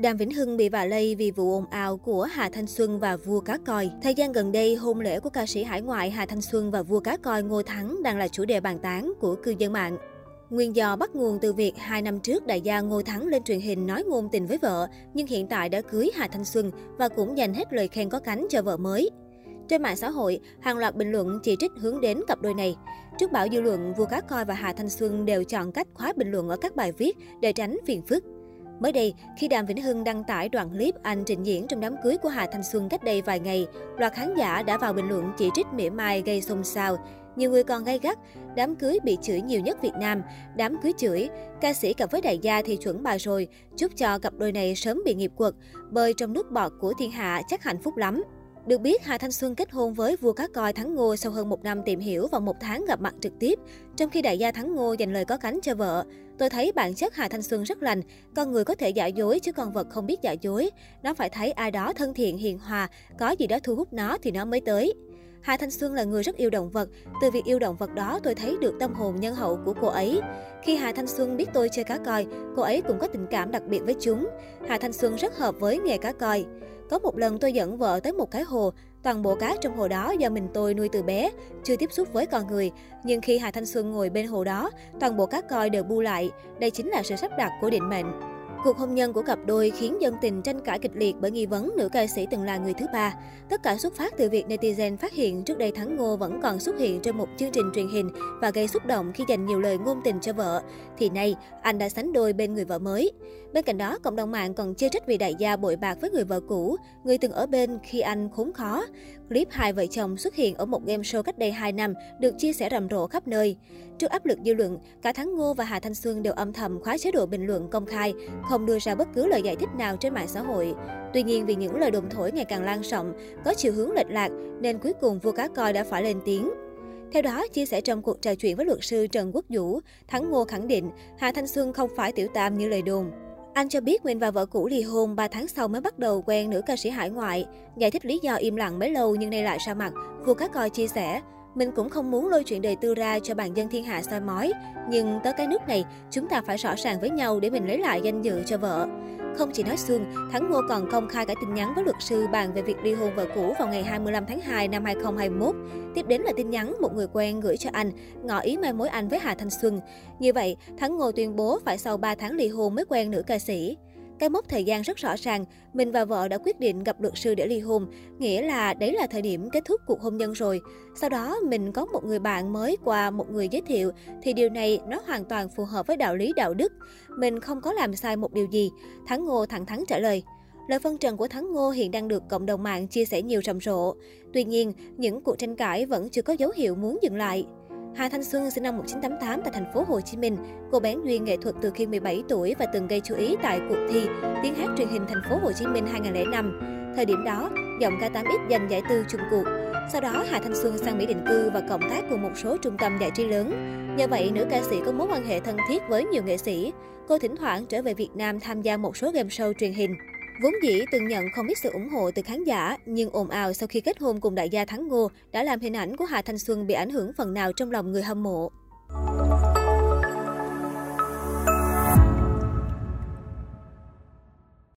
Đàm Vĩnh Hưng bị vạ lây vì vụ ồn ào của Hà Thanh Xuân và vua cá coi. Thời gian gần đây, hôn lễ của ca sĩ hải ngoại Hà Thanh Xuân và vua cá coi Ngô Thắng đang là chủ đề bàn tán của cư dân mạng. Nguyên do bắt nguồn từ việc hai năm trước đại gia Ngô Thắng lên truyền hình nói ngôn tình với vợ, nhưng hiện tại đã cưới Hà Thanh Xuân và cũng dành hết lời khen có cánh cho vợ mới. Trên mạng xã hội, hàng loạt bình luận chỉ trích hướng đến cặp đôi này. Trước bão dư luận, vua cá coi và Hà Thanh Xuân đều chọn cách khóa bình luận ở các bài viết để tránh phiền phức. Mới đây, khi Đàm Vĩnh Hưng đăng tải đoạn clip anh trình diễn trong đám cưới của Hà Thanh Xuân cách đây vài ngày, loạt khán giả đã vào bình luận chỉ trích mỉa mai gây xôn xao. Nhiều người còn gay gắt, đám cưới bị chửi nhiều nhất Việt Nam, đám cưới chửi, ca sĩ cặp với đại gia thì chuẩn bà rồi, chúc cho cặp đôi này sớm bị nghiệp quật, bơi trong nước bọt của thiên hạ chắc hạnh phúc lắm. Được biết, Hà Thanh Xuân kết hôn với vua cá coi Thắng Ngô sau hơn một năm tìm hiểu và một tháng gặp mặt trực tiếp. Trong khi đại gia Thắng Ngô dành lời có cánh cho vợ, tôi thấy bản chất Hà Thanh Xuân rất lành. Con người có thể giả dối chứ con vật không biết giả dối. Nó phải thấy ai đó thân thiện, hiền hòa, có gì đó thu hút nó thì nó mới tới. Hà Thanh Xuân là người rất yêu động vật. Từ việc yêu động vật đó tôi thấy được tâm hồn nhân hậu của cô ấy. Khi Hà Thanh Xuân biết tôi chơi cá coi, cô ấy cũng có tình cảm đặc biệt với chúng. Hà Thanh Xuân rất hợp với nghề cá coi. Có một lần tôi dẫn vợ tới một cái hồ, toàn bộ cá trong hồ đó do mình tôi nuôi từ bé, chưa tiếp xúc với con người. Nhưng khi Hà Thanh Xuân ngồi bên hồ đó, toàn bộ cá coi đều bu lại. Đây chính là sự sắp đặt của định mệnh. Cuộc hôn nhân của cặp đôi khiến dân tình tranh cãi kịch liệt bởi nghi vấn nữ ca sĩ từng là người thứ ba. Tất cả xuất phát từ việc netizen phát hiện trước đây Thắng Ngô vẫn còn xuất hiện trên một chương trình truyền hình và gây xúc động khi dành nhiều lời ngôn tình cho vợ. Thì nay, anh đã sánh đôi bên người vợ mới. Bên cạnh đó, cộng đồng mạng còn chê trách vì đại gia bội bạc với người vợ cũ, người từng ở bên khi anh khốn khó. Clip hai vợ chồng xuất hiện ở một game show cách đây 2 năm được chia sẻ rầm rộ khắp nơi. Trước áp lực dư luận, cả Thắng Ngô và Hà Thanh Xuân đều âm thầm khóa chế độ bình luận công khai, không đưa ra bất cứ lời giải thích nào trên mạng xã hội. Tuy nhiên vì những lời đồn thổi ngày càng lan rộng, có chiều hướng lệch lạc nên cuối cùng vua cá coi đã phải lên tiếng. Theo đó, chia sẻ trong cuộc trò chuyện với luật sư Trần Quốc Vũ, Thắng Ngô khẳng định Hà Thanh Xuân không phải tiểu tam như lời đồn. Anh cho biết mình và vợ cũ ly hôn 3 tháng sau mới bắt đầu quen nữ ca sĩ hải ngoại. Giải thích lý do im lặng mấy lâu nhưng nay lại ra mặt. Vua cá coi chia sẻ, mình cũng không muốn lôi chuyện đời tư ra cho bạn dân thiên hạ soi mói. Nhưng tới cái nước này, chúng ta phải rõ ràng với nhau để mình lấy lại danh dự cho vợ. Không chỉ nói xuông, Thắng Ngô còn công khai cả tin nhắn với luật sư bàn về việc ly hôn vợ cũ vào ngày 25 tháng 2 năm 2021. Tiếp đến là tin nhắn một người quen gửi cho anh, ngỏ ý mai mối anh với Hà Thanh Xuân. Như vậy, Thắng Ngô tuyên bố phải sau 3 tháng ly hôn mới quen nữ ca sĩ. Cái mốc thời gian rất rõ ràng, mình và vợ đã quyết định gặp luật sư để ly hôn, nghĩa là đấy là thời điểm kết thúc cuộc hôn nhân rồi. Sau đó mình có một người bạn mới qua một người giới thiệu thì điều này nó hoàn toàn phù hợp với đạo lý đạo đức. Mình không có làm sai một điều gì, Thắng Ngô thẳng thắn trả lời. Lời phân trần của Thắng Ngô hiện đang được cộng đồng mạng chia sẻ nhiều rầm rộ. Tuy nhiên, những cuộc tranh cãi vẫn chưa có dấu hiệu muốn dừng lại. Hà Thanh Xuân sinh năm 1988 tại thành phố Hồ Chí Minh. Cô bán duyên nghệ thuật từ khi 17 tuổi và từng gây chú ý tại cuộc thi tiếng hát truyền hình thành phố Hồ Chí Minh 2005. Thời điểm đó, giọng ca 8X giành giải tư chung cuộc. Sau đó, Hà Thanh Xuân sang Mỹ định cư và cộng tác cùng một số trung tâm giải trí lớn. Nhờ vậy, nữ ca sĩ có mối quan hệ thân thiết với nhiều nghệ sĩ. Cô thỉnh thoảng trở về Việt Nam tham gia một số game show truyền hình. Vốn dĩ từng nhận không ít sự ủng hộ từ khán giả, nhưng ồn ào sau khi kết hôn cùng đại gia Thắng Ngô đã làm hình ảnh của Hà Thanh Xuân bị ảnh hưởng phần nào trong lòng người hâm mộ.